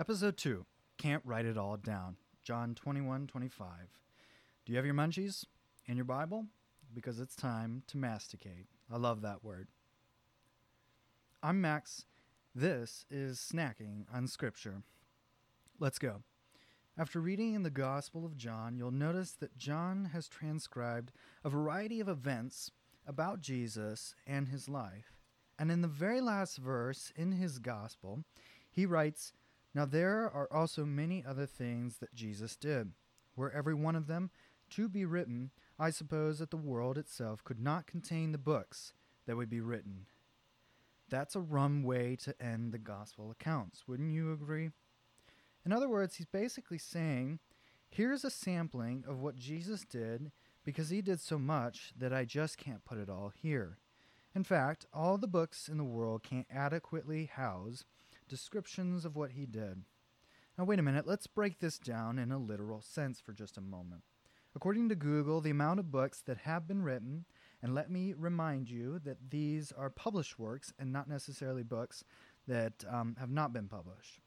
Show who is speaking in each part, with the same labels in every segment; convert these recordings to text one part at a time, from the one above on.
Speaker 1: Episode 2 Can't Write It All Down. John 21 25. Do you have your munchies and your Bible? Because it's time to masticate. I love that word. I'm Max. This is Snacking on Scripture. Let's go. After reading in the Gospel of John, you'll notice that John has transcribed a variety of events about Jesus and his life. And in the very last verse in his Gospel, he writes, Now there are also many other things that Jesus did. Were every one of them to be written, I suppose that the world itself could not contain the books that would be written. That's a rum way to end the Gospel accounts, wouldn't you agree? In other words, he's basically saying, here's a sampling of what Jesus did because he did so much that I just can't put it all here. In fact, all the books in the world can't adequately house descriptions of what he did. Now, wait a minute, let's break this down in a literal sense for just a moment. According to Google, the amount of books that have been written, and let me remind you that these are published works and not necessarily books that um, have not been published.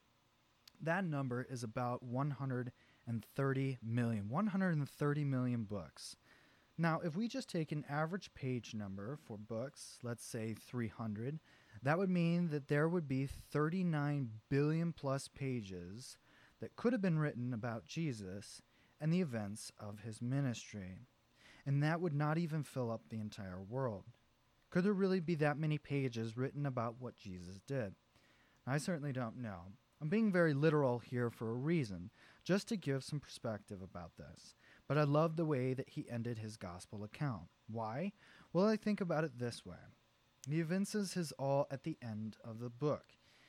Speaker 1: That number is about 130 million. 130 million books. Now, if we just take an average page number for books, let's say 300, that would mean that there would be 39 billion plus pages that could have been written about Jesus and the events of his ministry. And that would not even fill up the entire world. Could there really be that many pages written about what Jesus did? I certainly don't know. I'm being very literal here for a reason, just to give some perspective about this. But I love the way that he ended his gospel account. Why? Well, I think about it this way. He evinces his all at the end of the book.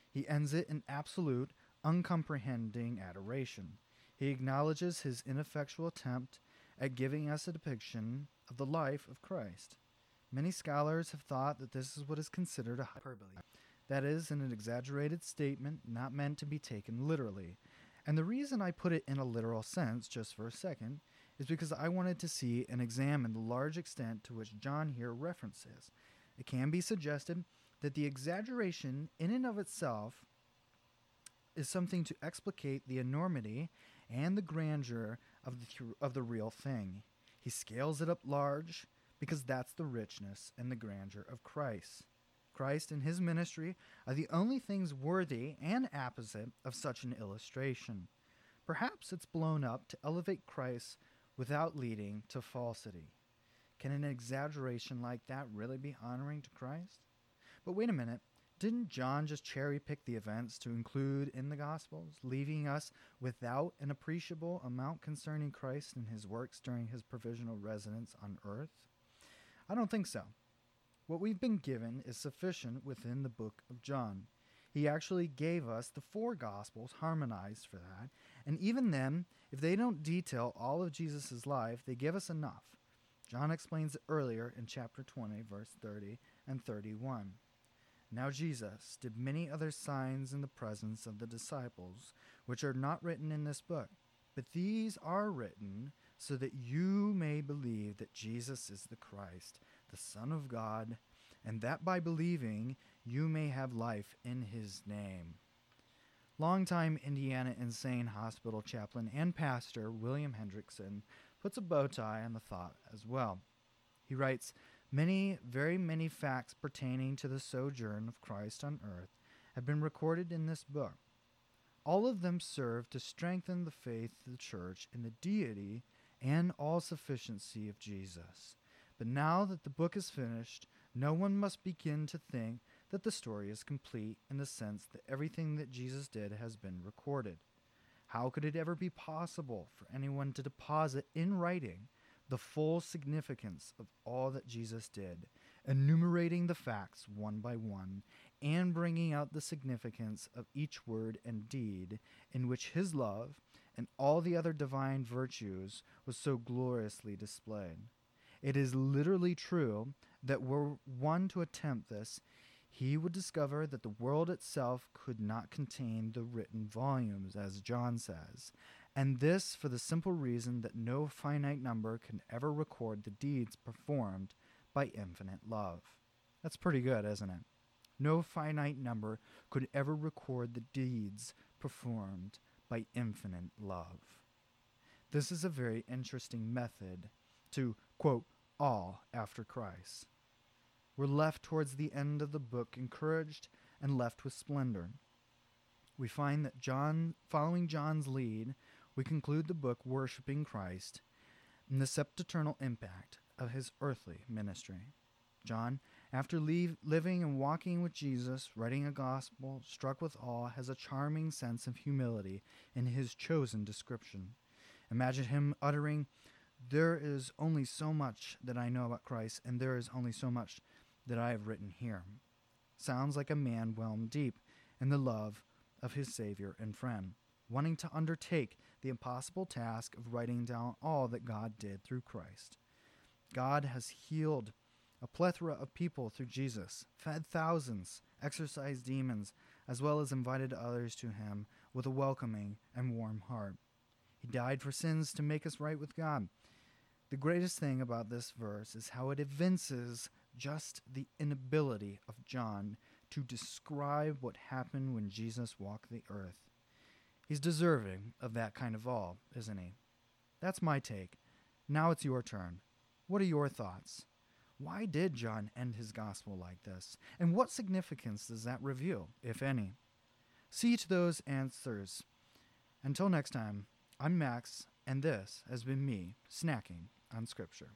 Speaker 1: He ends it in absolute, uncomprehending adoration. He acknowledges his ineffectual attempt at giving us a depiction of the life of Christ. Many scholars have thought that this is what is considered a hyperbole. That is, an exaggerated statement not meant to be taken literally. And the reason I put it in a literal sense, just for a second, is because I wanted to see and examine the large extent to which John here references. It can be suggested that the exaggeration, in and of itself, is something to explicate the enormity and the grandeur of the, of the real thing. He scales it up large because that's the richness and the grandeur of Christ. Christ and his ministry are the only things worthy and apposite of such an illustration. Perhaps it's blown up to elevate Christ without leading to falsity. Can an exaggeration like that really be honoring to Christ? But wait a minute. Didn't John just cherry pick the events to include in the Gospels, leaving us without an appreciable amount concerning Christ and his works during his provisional residence on earth? I don't think so. What we've been given is sufficient within the book of John. He actually gave us the four Gospels harmonized for that, and even then, if they don't detail all of Jesus' life, they give us enough. John explains it earlier in chapter 20, verse 30 and 31. Now Jesus did many other signs in the presence of the disciples, which are not written in this book, but these are written so that you may believe that Jesus is the Christ, the Son of God, and that by believing you may have life in his name. Longtime Indiana Insane Hospital chaplain and pastor William Hendriksen puts a bow tie on the thought as well. He writes, Many, very many facts pertaining to the sojourn of Christ on earth have been recorded in this book. All of them serve to strengthen the faith of the church in the deity and all sufficiency of Jesus. But now that the book is finished, no one must begin to think that the story is complete in the sense that everything that Jesus did has been recorded. How could it ever be possible for anyone to deposit in writing the full significance of all that Jesus did, enumerating the facts one by one, and bringing out the significance of each word and deed in which his love and all the other divine virtues was so gloriously displayed. It is literally true that were one to attempt this, he would discover that the world itself could not contain the written volumes, as John says, and this for the simple reason that no finite number can ever record the deeds performed by infinite love. That's pretty good, isn't it? No finite number could ever record the deeds performed by infinite love. This is a very interesting method to, quote, all after Christ. We're left towards the end of the book encouraged and left with splendor. We find that John, following John's lead, we conclude the book worshiping Christ and the sempiternal impact of his earthly ministry. John, after leave, living and walking with Jesus, writing a gospel struck with awe, has a charming sense of humility in his chosen description. Imagine him uttering, There is only so much that I know about Christ, and there is only so much that I have written here. Sounds like a man whelmed deep in the love of his Savior and friend, wanting to undertake the impossible task of writing down all that God did through Christ. God has healed a plethora of people through Jesus, fed thousands, exorcised demons, as well as invited others to him with a welcoming and warm heart. He died for sins to make us right with God. The greatest thing about this verse is how it evinces just the inability of John to describe what happened when Jesus walked the earth. He's deserving of that kind of awe, isn't he? That's my take. Now it's your turn. What are your thoughts? Why did John end his gospel like this? And what significance does that reveal, if any? See to those answers. Until next time, I'm Max, and this has been me snacking on Scripture.